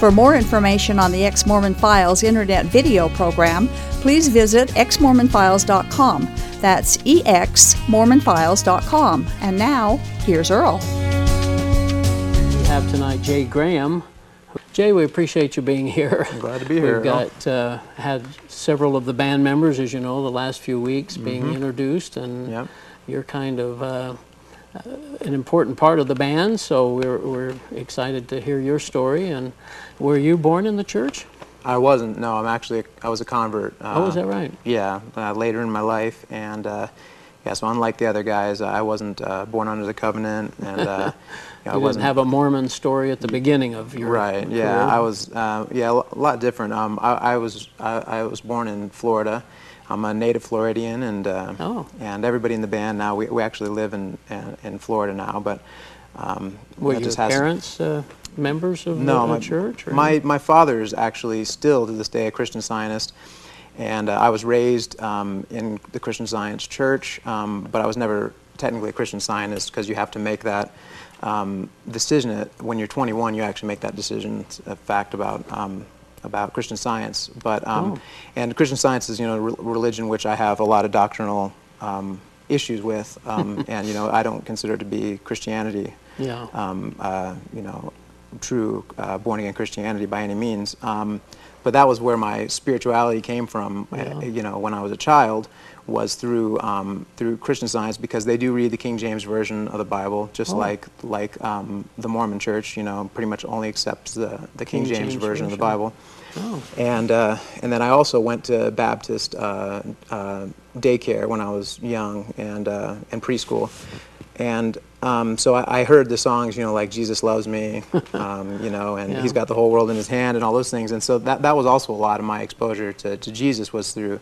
For more information on the Ex Mormon Files internet video program, please visit exmormonfiles.com. That's exmormonfiles.com. And now, here's Earl. We have tonight Jay Graham. Jay, we appreciate you being here. I'm glad to be here. We've got uh, had several of the band members, as you know, the last few weeks being introduced, and Yep. you're kind of uh, an important part of the band. So we're we're excited to hear your story. And were you born in the church? I wasn't. No, I'm actually. I was a convert. Uh, oh, is that right? Yeah, uh, later in my life, and uh, yeah. So unlike the other guys, I wasn't uh, born under the covenant, and uh, you know, I wasn't. have a Mormon story at the beginning of your right. career. Yeah, I was. Uh, yeah, a lot different. Um, I, I was. I, I was born in Florida. I'm a native Floridian, and uh, Oh. and everybody in the band now. We, we actually live in, in in Florida now, but. Um, Were your just has- parents uh, members of No, the, my church? Or My my father is actually still to this day a Christian Scientist, and uh, I was raised um, in the Christian Science Church, um, but I was never technically a Christian Scientist because you have to make that um, decision when you're 21. You actually make that decision. It's a fact about. Um, about Christian Science, but um, Oh. and Christian Science is you know a re- religion which I have a lot of doctrinal um, issues with, um, and you know I don't consider it to be Christianity Yeah. um, uh, you know, true uh, born again Christianity by any means. But that was where my spirituality came from. uh, Yeah. you know, when I was a child, was through um, through Christian Science because they do read the King James version of the Bible, just Oh. like like um, the Mormon Church. You know, pretty much only accepts the the King, King James, James version of the. Bible. Oh. And uh, and then I also went to Baptist uh, uh, daycare when I was young and uh, and preschool, and um, so I, I heard the songs, you know, like Jesus loves me, um, you know, and Yeah. He's got the whole world in His hand, and all those things. And so that that was also a lot of my exposure to, to Jesus was through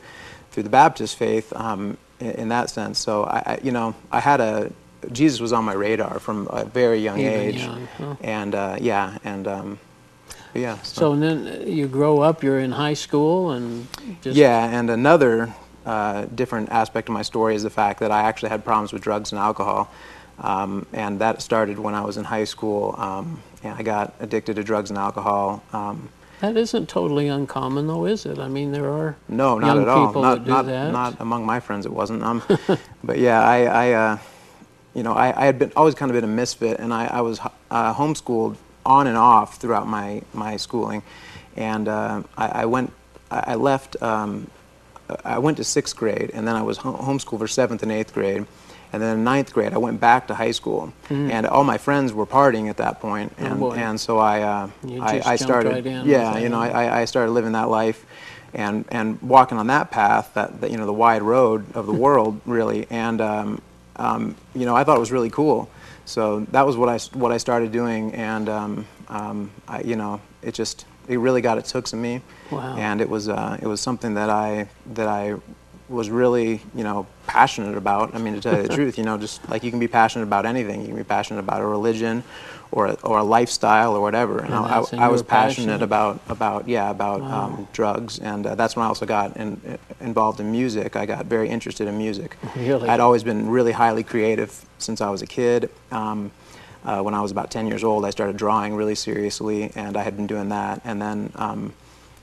through the Baptist faith um, in, in that sense. So I, I, you know, I had a Jesus was on my radar from a very young Even age, young, huh? and uh, yeah, and um, yeah. So and then you grow up, you're in high school, and just Yeah, and another uh, different aspect of my story is the fact that I actually had problems with drugs and alcohol. Um, and that started when I was in high school. Um, and I got addicted to drugs and alcohol. Um, that isn't totally uncommon, though, is it? I mean, there are no, not young at all. Not, not, not among my friends, it wasn't. Um, but yeah, I, I uh, you know, I, I had been always kind of been a misfit, and I, I was uh, homeschooled on and off throughout my, my schooling. And uh, I, I went, I left, um, I went to sixth grade, and then I was ho- homeschooled for seventh and eighth grade. And then in ninth grade, I went back to high school, and all my friends were partying at that point. Oh, and and so I uh, I, I started, right yeah, you know. I, I started living that life, and and walking on that path, that, that you know, the wide road of the world, really, and um, um, you know, I thought it was really cool. So that was what I what I started doing, and um, um, I, you know, it just it really got its hooks in me, Wow. and it was uh, it was something that I that I was really you know passionate about. I mean, to tell you the truth, you know, just like you can be passionate about anything, you can be passionate about a religion, or a, or a lifestyle or whatever. And, And I, that's- I, I was passionate. passionate about about yeah about Wow. um, drugs, and uh, that's when I also got in, involved in music. I got very interested in music. Really? I'd always been really highly creative since I was a kid. Um, uh, when I was about 10 years old, I started drawing really seriously, and I had been doing that. And then um,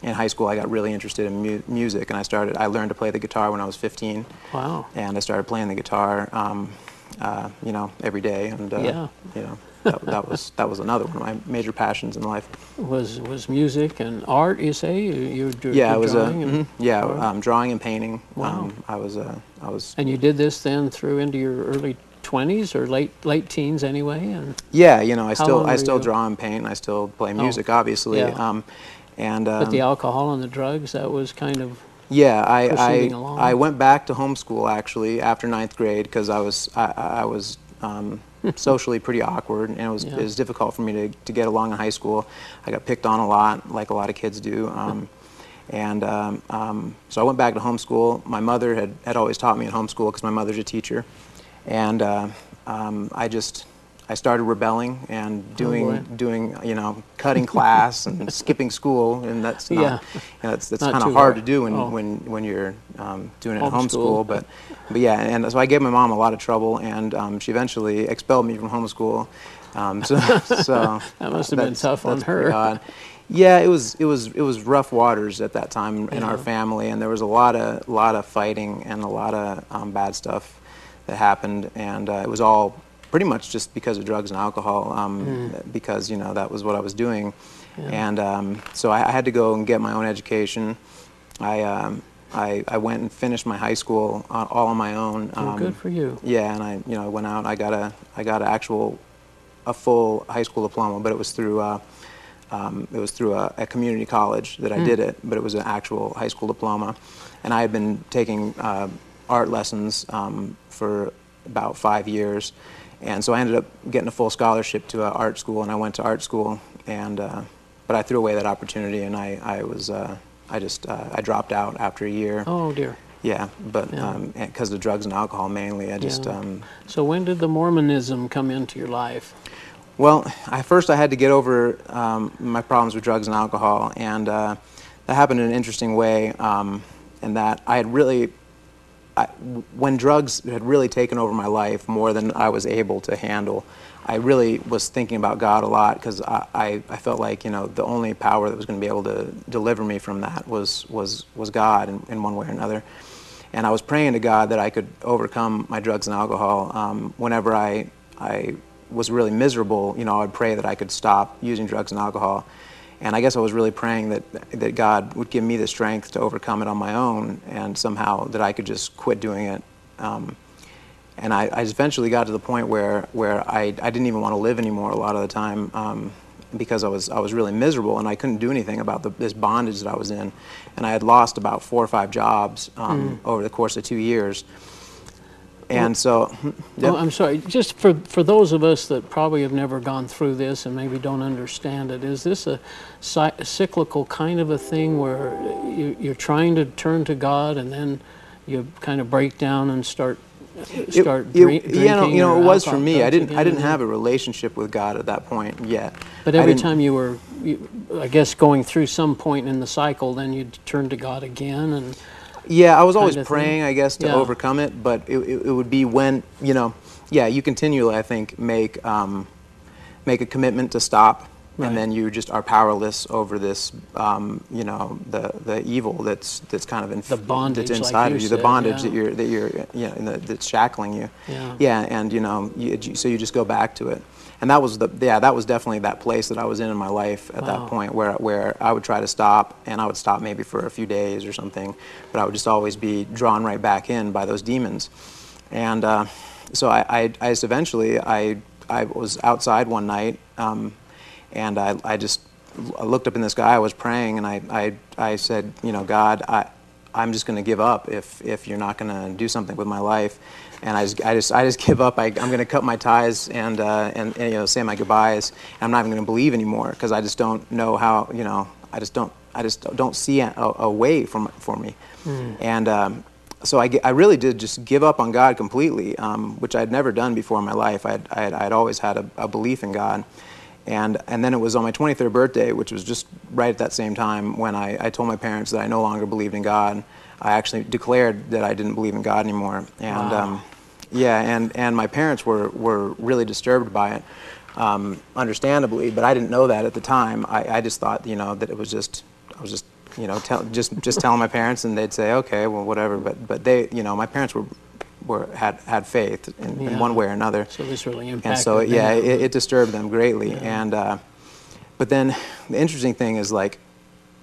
in high school, I got really interested in mu- music, and I started. I learned to play the guitar when I was 15, wow. and I started playing the guitar, um, uh, you know, every day. And uh, Yeah. you know, that, that was that was another one of my major passions in life. Was was music and art? You say you, you were Yeah, I drawing was a and, mhm, yeah um, drawing and painting. Wow. Um, I was uh, I was and you did this then through into your early twenties or late late teens anyway, and Yeah, you know, I still I still you- draw and paint. and I still play Oh, music, obviously. yeah. Um, and but the um, alcohol and the drugs that was kind of yeah, I I, along. I went back to homeschool actually after ninth grade because I was I, I was um, socially pretty awkward and it was Yeah. it was difficult for me to, to get along in high school. I got picked on a lot, like a lot of kids do. Um, And um, um, so I went back to homeschool. My mother had, had always taught me in homeschool because my mother's a teacher. And uh, um, I just, I started rebelling and doing, Oh, doing, you know, cutting class and skipping school. And that's not, Yeah. you know, that's, that's kind of hard hard. to do when, Oh. when, when you're um, doing it at Homeschool. homeschool. But, but yeah, and so I gave my mom a lot of trouble, and um, she eventually expelled me from homeschool. Um, so, so That must have been tough on her. Yeah, it was it was it was rough waters at that time in our family, and there was a lot of lot of fighting and a lot of um, bad stuff that happened, and uh, it was all pretty much just because of drugs and alcohol, um, because you know that was what I was doing, and um, so I, I had to go and get my own education. I um, I, I went and finished my high school uh, all on my own. Well, um, good for you. yeah, and I, you know, I went out. I got a, I got an actual, a full high school diploma, but it was through, uh, um, it was through a, a community college that I did it. But it was an actual high school diploma, and I had been taking uh, art lessons um, for about five years, and so I ended up getting a full scholarship to an art school, and I went to art school, and uh, but I threw away that opportunity, and I, I was, uh, I just, uh, I dropped out after a year. Oh dear. Yeah, but Yeah. because of drugs and alcohol mainly, I just Yeah. um, So when did the Mormonism come into your life? well, I first I had to get over um, my problems with drugs and alcohol, and uh, that happened in an interesting way. Um, in that I had really, I, when drugs had really taken over my life more than I was able to handle, I really was thinking about God a lot because I, I, I felt like you know the only power that was going to be able to deliver me from that was was was God in, in one way or another. and I was praying to God that I could overcome my drugs and alcohol. Um, whenever I I was really miserable, you know, I'd pray that I could stop using drugs and alcohol. And I guess I was really praying that that God would give me the strength to overcome it on my own, and somehow that I could just quit doing it. Um, and I, I eventually got to the point where where I, I didn't even want to live anymore a lot of the time um, because I was I was really miserable and I couldn't do anything about the, this bondage that I was in, and I had lost about four or five jobs um, over the course of two years. And so, yep. Oh, I'm sorry. Just for, for those of us that probably have never gone through this and maybe don't understand it, is this a, cy- cyclical kind of a thing where you, you're trying to turn to God and then you kind of break down and start start it- drink, you know, you know, it was for me. I didn't, again I didn't have a relationship with God at that point yet. But every time you were, you, I guess, going through some point in the cycle, then you'd turn to God again and. Yeah, I was always praying, thing. I guess, to Yeah. overcome it, but it, it, it would be when, you know, yeah, you continually, I think, make, um, make a commitment to stop, Right. and then you just are powerless over this, um, you know, the, the evil that's, that's kind of inf- The bondage, that's like inside you of you, the bondage yeah. that you're, that you're, you know, that- that's shackling you. Yeah. Yeah, and you know, you, so you just go back to it. And that was the, yeah, that was definitely that place that I was in in my life at Wow. that point where, where I would try to stop and I would stop maybe for a few days or something, but I would just always be drawn right back in by those demons. And uh, so I, I, I just eventually, I, I was outside one night um, and I, I just I looked up in the sky, I was praying and I, I, I said, you know, God, I, I'm just going to give up if, if you're not going to do something with my life. And I just, I just, I just give up. I, I'm going to cut my ties and, uh, and, and, you know, say my goodbyes. I'm not even going to believe anymore because I just don't know how, you know, I just don't, I just don't see a, a way for, my, for me. And um, so I, I really did just give up on God completely, um, which I'd never done before in my life. I'd, I'd, I'd always had a, a belief in God. And, and then it was on my 23rd birthday, which was just right at that same time when I, I told my parents that I no longer believed in God. I actually declared that I didn't believe in God anymore. And Wow. um, yeah, and, and my parents were, were really disturbed by it, um, understandably, but I didn't know that at the time. I, I just thought, you know, that it was just, I was just, you know, tell, just, just telling my parents and they'd say, okay, well, whatever. But, but they, you know, my parents were, were, had, had faith in, Yeah. in one way or another. So this really impacted And so, yeah, it, it disturbed them greatly. And, uh, but then the interesting thing is like,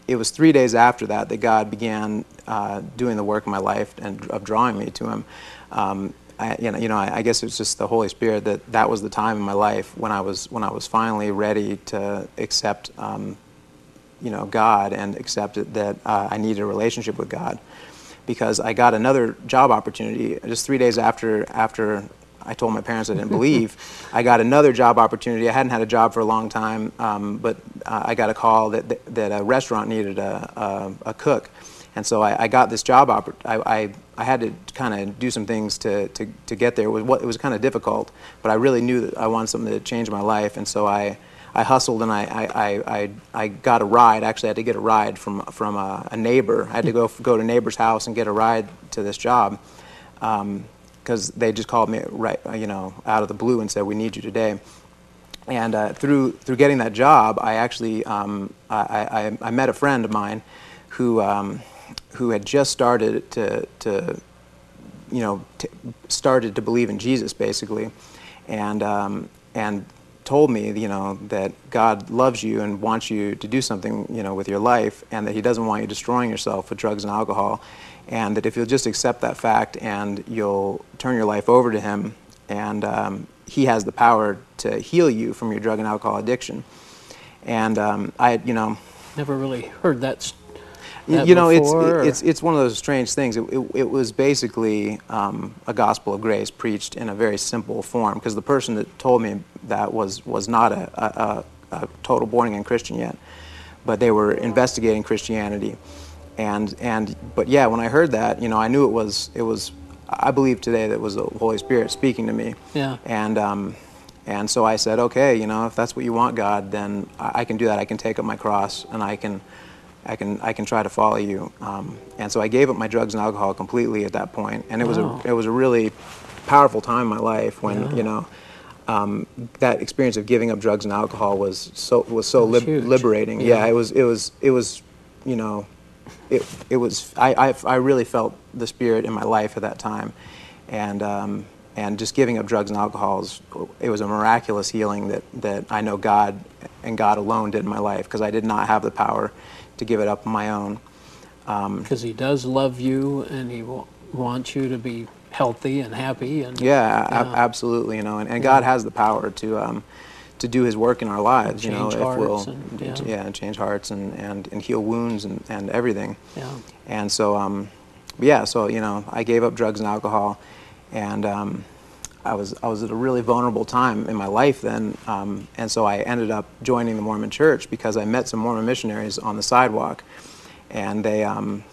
it was three days after that that God began uh, doing the work in my life and of drawing me to Him. Um, I, you know, you know I, I guess it was just the Holy Spirit that that was the time in my life when I was when I was finally ready to accept, um, you know, God and accept that uh, I needed a relationship with God, because I got another job opportunity just three days after after I told my parents I didn't believe. I got another job opportunity. I hadn't had a job for a long time, um, but uh, I got a call that, that, that a restaurant needed a, a, a cook. And so I, I, got this job. Oppor- I, I, I had to kind of do some things to, to, to get there. It was, it was kind of difficult, but I really knew that I wanted something to change my life. And so I, I hustled and I, I, I, I got a ride. Actually, I had to get a ride from, from a, a neighbor. I had to go, go to a neighbor's house and get a ride to this job because um, they just called me right, you know, out of the blue and said, "We need you today." And uh, through through getting that job, I actually um, I, I, I, met a friend of mine who um, who had just started to to you know started to believe in Jesus basically, and um, and told me, you know, that God loves you and wants you to do something, you know, with your life, and that He doesn't want you destroying yourself with drugs and alcohol, and that if you'll just accept that fact and you'll turn your life over to Him, and um, He has the power to heal you from your drug and alcohol addiction. And um, I, you know, never really heard that. That you know, before, it's, it's it's one of those strange things. It, it, it was basically um, a gospel of grace preached in a very simple form because the person that told me that was was not a, a, a total born again Christian yet, but they were investigating Christianity and and but yeah, when I heard that, you know, I knew it was it was I believe today that it was the Holy Spirit speaking to me. Yeah. And um, and so I said, okay, you know, if that's what you want, God, then I, I can do that. I can take up my cross and I can. I can I can try to follow you, um, and so I gave up my drugs and alcohol completely at that point. point, and it wow. was a it was a really powerful time in my life when yeah. you know um, that experience of giving up drugs and alcohol was so was so lib- liberating. Yeah. yeah. it was it was it was you know it, it was I, I, I, really felt the spirit in my life at that time and um, and just giving up drugs and alcohol is, it was a miraculous healing that, that I know God and God alone did in my life because I did not have the power to give it up on my own because um, he does love you and he w- wants you to be healthy and happy and yeah, absolutely you know and, and yeah. God has the power to um, to do his work in our lives, you know, if we'll and, yeah. yeah. and change hearts and, and, and heal wounds and, and everything. Yeah. And so um, yeah, so you know, I gave up drugs and alcohol and um, I was I was at a really vulnerable time in my life then, um, and so I ended up joining the Mormon Church because I met some Mormon missionaries on the sidewalk, and they um,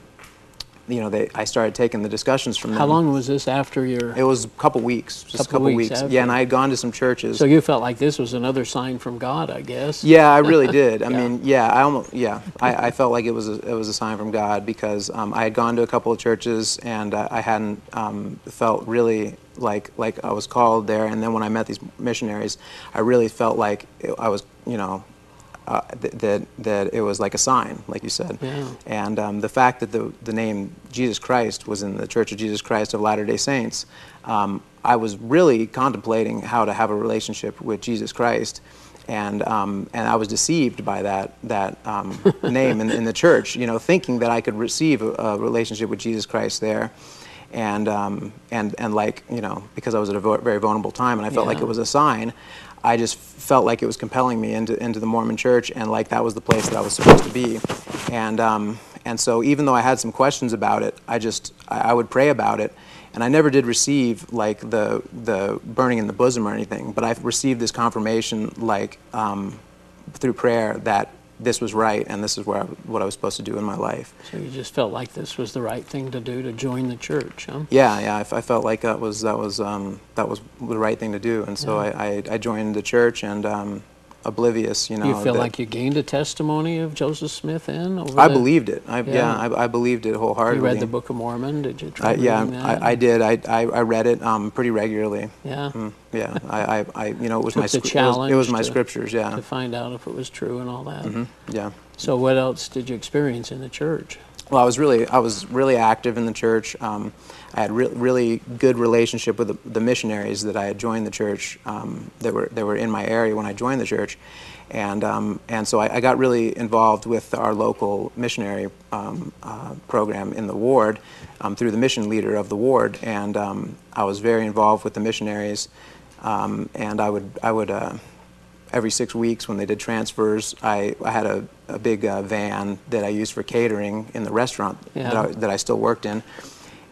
you know, they, I started taking the discussions from them. How long was this after your? It was a couple weeks, just couple a couple weeks. weeks. Yeah, and I had gone to some churches. So you felt like this was another sign from God, I guess. Yeah, I really did. I yeah. mean, yeah, I almost, yeah, I, I, felt like it was a, it was a sign from God because um, I had gone to a couple of churches and uh, I hadn't um, felt really like like I was called there. And then when I met these missionaries, I really felt like it, I was, you know, uh, th- that that it was like a sign, like you said. Yeah. And um, the fact that the the name Jesus Christ was in the Church of Jesus Christ of Latter Day Saints, um, I was really contemplating how to have a relationship with Jesus Christ. And, um, and I was deceived by that, that um, name in, in the church, you know, thinking that I could receive a, a relationship with Jesus Christ there and um, and and like you know because I was at a very vulnerable time and I felt yeah. like it was a sign. I just felt like it was compelling me into into the Mormon Church and like that was the place that I was supposed to be, and um, and so even though I had some questions about it, I just I, I would pray about it. And I never did receive like the the burning in the bosom or anything, but I received this confirmation like um, through prayer that this was right and this is where I, what I was supposed to do in my life. So you just felt like this was the right thing to do to join the church, huh? Yeah, yeah. I, I felt like that was that was um, that was the right thing to do, and so Yeah. I, I, I joined the church and um, oblivious, you know. you feel that- like you gained a testimony of Joseph Smith then? Over I the- believed it. I, yeah, Yeah. I, I believed it wholeheartedly. You wholeheartedly. read the Book of Mormon? Did you try I, yeah, reading that? I, I did. I, I, I read it um, pretty regularly. Yeah. Mm, yeah, I, I, I, you know, it was Took my the scr- it was- challenge It was, my to- scriptures. Yeah. To find out if it was true and all that. hmm Yeah. So what else did you experience in the church? Well, I was really, I was really active in the church. Um, I had re- really good relationship with the, the missionaries that I had joined the church um, that were that were in my area when I joined the church, and um, and so I, I got really involved with our local missionary um, uh, program in the ward um, through the mission leader of the ward, and um, I was very involved with the missionaries, and I would I would. Uh, every six weeks when they did transfers, I, I had a, a big uh, van that I used for catering in the restaurant Yeah. that, I, that I still worked in.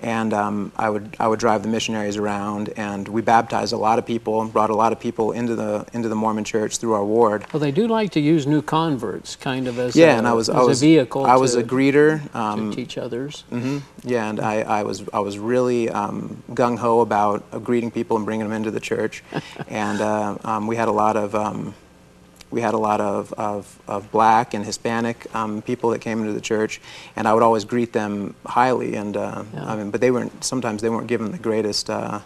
And um, I would I would drive the missionaries around, and we baptized a lot of people, and brought a lot of people into the into the Mormon Church through our ward. Well, they do like to use new converts, kind of as Yeah, a, and I was as I was a vehicle. I was to, a greeter. to Um, teach others. hmm Yeah, and I, I was I was really um, gung ho about uh, greeting people and bringing them into the church, and uh, um, we had a lot of um, we had a lot of, of, of black and Hispanic um, people that came into the church, and I would always greet them highly. And uh, Yeah. I mean, but they weren't sometimes they weren't given the greatest. Uh,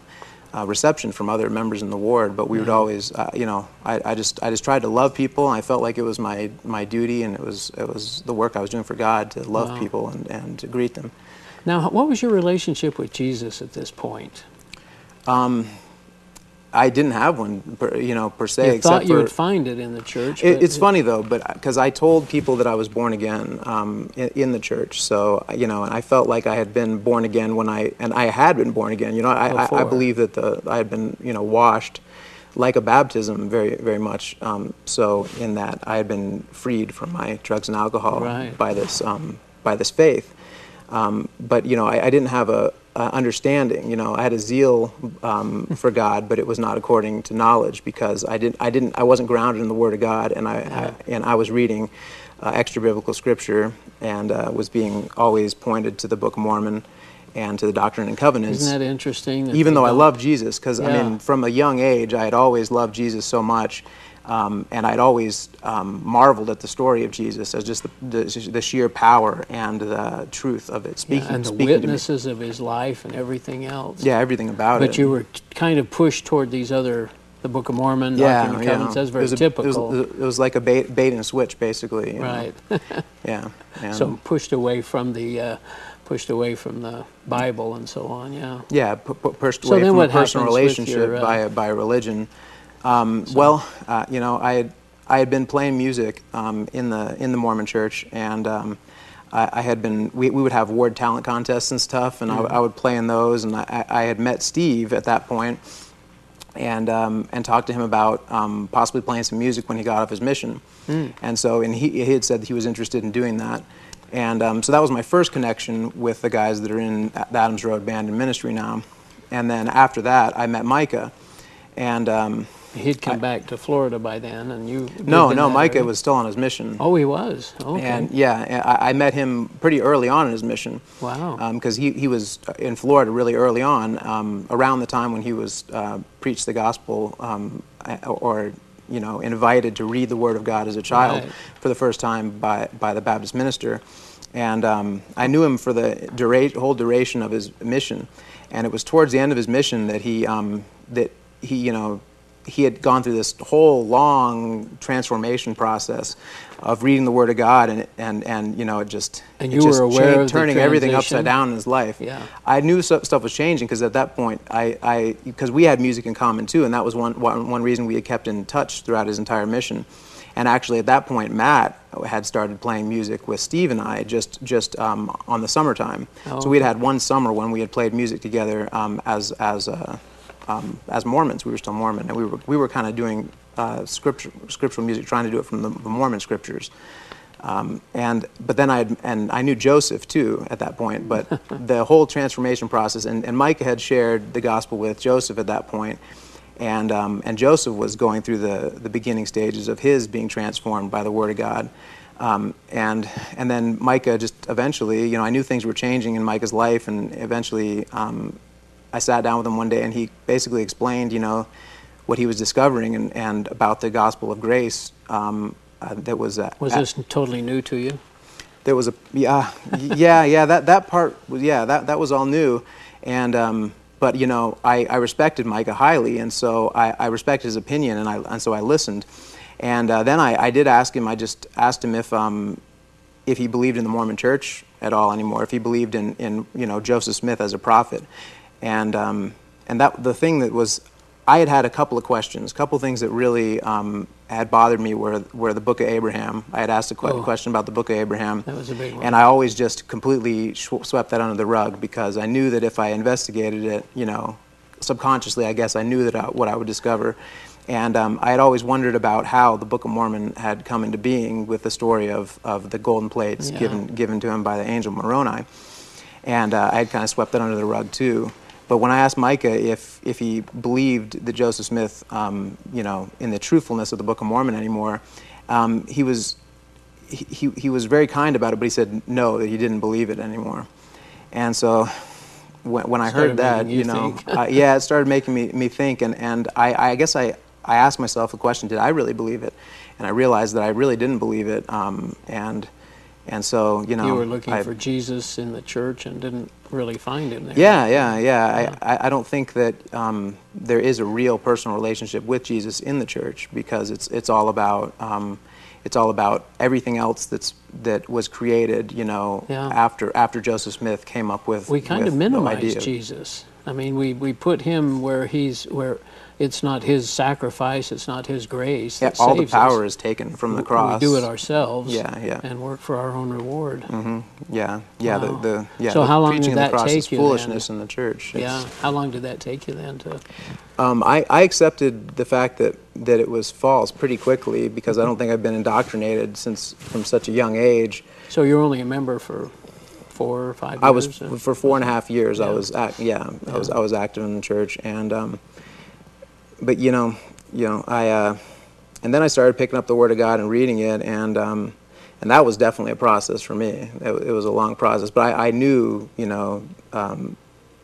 uh, reception from other members in the ward, but we would always, uh, you know, I, I just, I just tried to love people. And I felt like it was my, my duty, and it was, it was the work I was doing for God to love Wow. people and, and to greet them. Now, what was your relationship with Jesus at this point? Um, I didn't have one, per, you know, per se. you except thought you for, would find it in the church. It, it's funny though, but because I told people that I was born again um, in, in the church, so you know, and I felt like I had been born again when I, and I had been born again. You know, I, I, I believe that the I had been, you know, washed like a baptism, very, very much. Um, so in that I had been freed from my drugs and alcohol Right. by this, um, by this faith. Um, but you know, I, I didn't have a, a understanding. You know, I had a zeal um, for God, but it was not according to knowledge because I didn't, I didn't, I wasn't grounded in the Word of God, and I, I and I was reading uh, extra biblical scripture and uh, was being always pointed to the Book of Mormon and to the Doctrine and Covenants Isn't that interesting? that even though I don't- love Jesus, because I mean, from a young age, I had always loved Jesus so much, um, and I'd always um, marveled at the story of Jesus as just the, the, the sheer power and the truth of it, Yeah, speaking, and the speaking to me. witnesses of his life and everything else. Yeah, everything about it. But you were t- kind of pushed toward these other, the Book of Mormon, yeah, Doctrine and yeah. Covenants. That's very it was a- typical. It was, it was like a bait, bait and switch, basically. you know. right. Yeah. And, so pushed away from the, uh, pushed away from the Bible and so on. Yeah. Yeah, pu- pu- pushed So away from a personal relationship your, uh, by a, by religion. Um, Well, uh, you know, I had I had been playing music um, in the in the Mormon Church, and um, I, I had been we, we would have ward talent contests and stuff, and I, Mm-hmm. I would play in those, and I, I had met Steve at that point, and um, and talked to him about um, possibly playing some music when he got off his mission, Mm. and so and he he had said that he was interested in doing that. And um, so that was my first connection with the guys that are in the Adams Road Band and Ministry now. And then after that, I met Micah. And um, He'd come back to Florida by then, and you. no, no, Micah area? was still on his mission. Oh, he was. Okay. And yeah, I, I met him pretty early on in his mission. Wow. Because he, he was in Florida really early on, um, around the time when he was uh, preached the gospel um, or, you know, invited to read the Word of God as a child Right. for the first time by, by the Baptist minister. And um, I knew him for the dura- whole duration of his mission. And it was towards the end of his mission that he, um, that he, you know, he had gone through this whole long transformation process of reading the Word of God, and and and you know it just And you just were aware of turning everything upside down in his life. Yeah. I knew stuff was changing because at that point I I because we had music in common too, and that was one, one one reason we had kept in touch throughout his entire mission. And actually, at that point, Matt had started playing music with Steve and I just just um, on the summertime. Oh, so we had had one summer when we had played music together um, as as uh, um, as Mormons. We were still Mormon, and we were we were kind of doing uh, scripture, scriptural music, trying to do it from the, the Mormon scriptures. Um, and but then I had, and I knew Joseph too at that point. But the whole transformation process, and, and Micah had shared the gospel with Joseph at that point, and um, and Joseph was going through the the beginning stages of his being transformed by the Word of God. Um, and and then Micah just eventually, you know, I knew things were changing in Micah's life, and eventually um, I sat down with him one day, and he basically explained, you know, what he was discovering and, and about the gospel of grace. Um, uh, that was uh, was at- this totally new to you? there was a yeah yeah yeah that that part was yeah that that was all new and um, but you know I, I respected Micah highly and so I, I respected his opinion and I and so I listened and uh, then I, I did ask him I just asked him if um, if he believed in the Mormon Church at all anymore if he believed in, in you know Joseph Smith as a prophet and um, and that the thing that was I had had a couple of questions, a couple of things that really um, had bothered me were, were the Book of Abraham. I had asked a que- Oh. question about the Book of Abraham. That was a big one. And I always just completely sh- swept that under the rug because I knew that if I investigated it, you know, subconsciously, I guess I knew that I, what I would discover. And um, I had always wondered about how the Book of Mormon had come into being with the story of, of the golden plates Yeah. given, given to him by the angel Moroni. and uh, I had kind of swept that under the rug too. But when I asked Micah if if he believed that Joseph Smith, um, you know, in the truthfulness of the Book of Mormon anymore, um, he was he, he, was very kind about it, but he said no, that he didn't believe it anymore. And so when, when I heard that, making you know, uh, yeah, it started making me, me think. And, and I, I guess I, I asked myself the question, did I really believe it? And I realized that I really didn't believe it. Um, and, and so, you know. you were looking I- for Jesus in the church and didn't really find him there. yeah, yeah, yeah. I, I, I don't think that um, there is a real personal relationship with Jesus in the church because it's it's all about um, it's all about everything else that's that was created. You know, Yeah. after after Joseph Smith came up with we kind with of minimize. Jesus. I mean, we, we put him where he's where it's not his sacrifice, it's not his grace. Yeah, all the power us. is taken from the cross. We do it ourselves. Yeah, yeah. And work for our own reward. Mm-hmm. Yeah, yeah. Wow. The, the yeah. So the how long did that cross is take you then? foolishness in the church. It's- Yeah. How long did that take you then to? Um, I, I accepted the fact that, that it was false pretty quickly because I don't think I've been indoctrinated since from such a young age. So you're only a member for four or five years. I was uh? for four and a half years. I was act, yeah, I was I was active in the church, and um, but you know, you know, I uh, and then I started picking up the Word of God and reading it, and um, and that was definitely a process for me. It, it was a long process, but I, I knew, you know, um,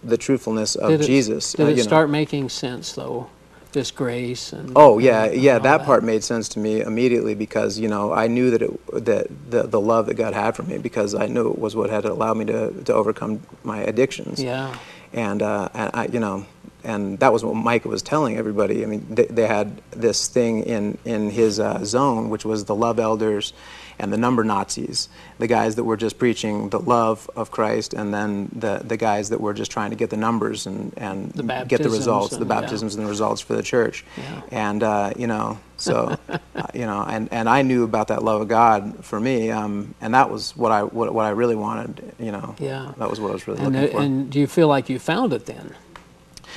the truthfulness of Did it- Jesus. Did uh, it you know. start making sense though? This grace and. Oh yeah, and yeah. all That part made sense to me immediately because you know I knew that it that the the love that God had for me because I knew it was what had allowed me to to overcome my addictions. Yeah. And uh, and I you know and that was what Micah was telling everybody. I mean they, they had this thing in in his uh, zone which was the love elders and the number Nazis, the guys that were just preaching the love of Christ, and then the the guys that were just trying to get the numbers and and The get the results, the and- yeah. baptisms and the results for the church. Yeah. And uh, you know, so uh, you know, and, and I knew about that love of God for me, um, and that was what I what, what I really wanted. You know, Yeah. that was what I was really And, looking uh, for. and do you feel like you found it then?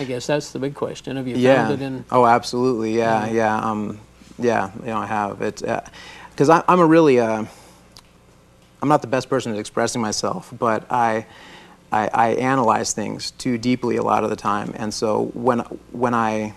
I guess that's the big question. Have you yeah. found it in? Oh, absolutely. Yeah, yeah. Um, yeah. You know, I have it because I I'm a really uh, I'm not the best person at expressing myself, but I, I I analyze things too deeply a lot of the time, and so when when I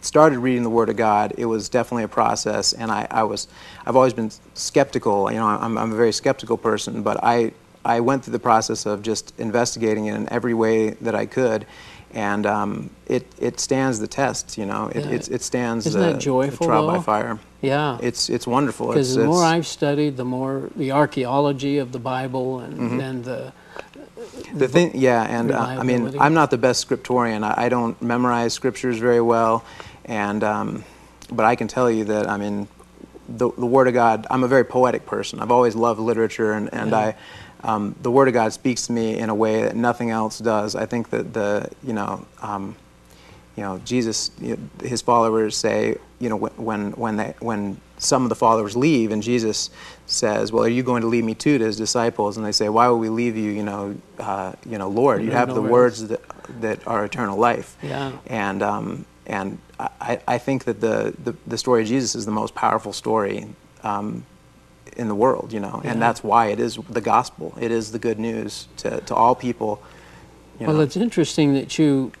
started reading the Word of God, it was definitely a process, and I, I was I've always been skeptical. You know, I'm I'm a very skeptical person, but I I went through the process of just investigating it in every way that I could. And um, it, it stands the test, you know. It, Yeah. it, it stands Isn't the, that joyful, the trial by though? fire. Yeah. It's it's wonderful. Because It's, the more I've studied, the more the archaeology of the Bible and, Mm-hmm. and the The thing, yeah, and uh, I mean, I'm not the best scriptorian. I, I don't memorize scriptures very well, and um, but I can tell you that I mean, the the Word of God. I'm a very poetic person. I've always loved literature, and and Yeah. I. Um, the Word of God speaks to me in a way that nothing else does. I think that the, you know, um, you know, Jesus, you know, his followers say, you know, when when when, they, when some of the followers leave, and Jesus says, "Well, are you going to leave me too?" to his disciples, and they say, "Why would we leave you?" You know, uh, you know, Lord, you have the words that that are eternal life. Yeah. And um, and I, I think that the, the the story of Jesus is the most powerful story. Um, in the world, you know, Yeah. and that's why it is the gospel. It is the good news to, to all people. You Well, know. it's interesting that you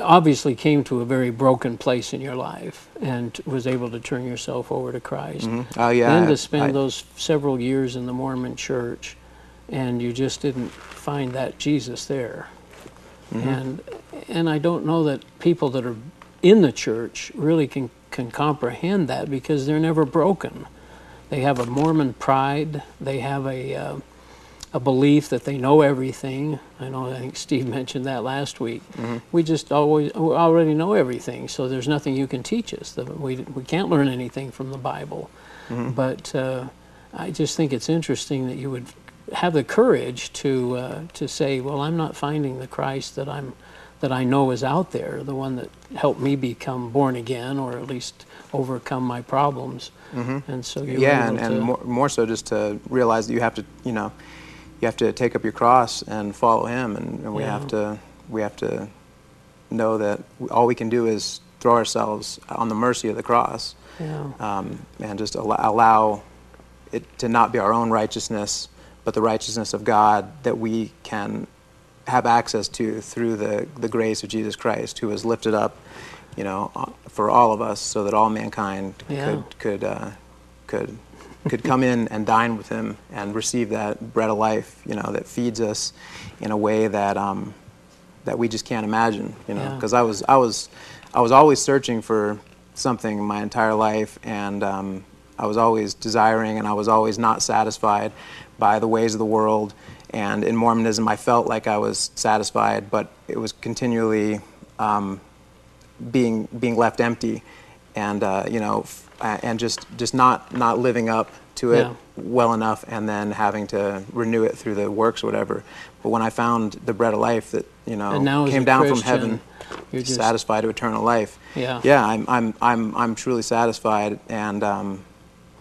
obviously came to a very broken place in your life and was able to turn yourself over to Christ. Oh yeah. Then to spend I- those several years in the Mormon church and you just didn't find that Jesus there. Mm-hmm. And and I don't know that people that are in the church really can can comprehend that because they're never broken. They have a Mormon pride. They have a uh, a belief that they know everything. I know. I think Steve mentioned that last week. Mm-hmm. We just always we already know everything, so there's nothing you can teach us. We we can't learn anything from the Bible. Mm-hmm. But uh, I just think it's interesting that you would have the courage to uh, to say, "Well, I'm not finding the Christ that I'm that I know is out there, the one that helped me become born again, or at least overcome my problems." And so you Mm-hmm. yeah, and, and to, more, more so just to realize that you have to, you know, you have to take up your cross and follow Him, and, and we Yeah. have to, we have to know that all we can do is throw ourselves on the mercy of the cross, yeah. um, and just allow, allow it to not be our own righteousness, but the righteousness of God that we can have access to through the, the grace of Jesus Christ, who was lifted up, you know, uh, for all of us, so that all mankind Yeah. could could uh, could could come in and dine with Him and receive that bread of life, you know, that feeds us in a way that um, that we just can't imagine, you know, Yeah. because I was I was I was always searching for something my entire life, and um, I was always desiring, and I was always not satisfied by the ways of the world. And in Mormonism, I felt like I was satisfied, but it was continually um, being being left empty, and uh, you know, f- uh, and just just not not living up to it Yeah. well enough, and then having to renew it through the works or whatever. But when I found the bread of life that you know came down from heaven, you're satisfied to eternal life. Yeah. Yeah, I'm I'm I'm I'm truly satisfied, and um,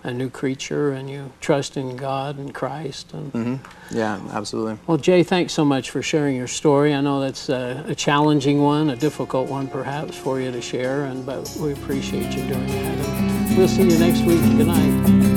a new creature and you trust in God and Christ. And Mm-hmm. yeah, absolutely. well, Jay, thanks so much for sharing your story. I know that's a, a challenging one, a difficult one perhaps for you to share, and but we appreciate you doing that. And we'll see you next week. Good night.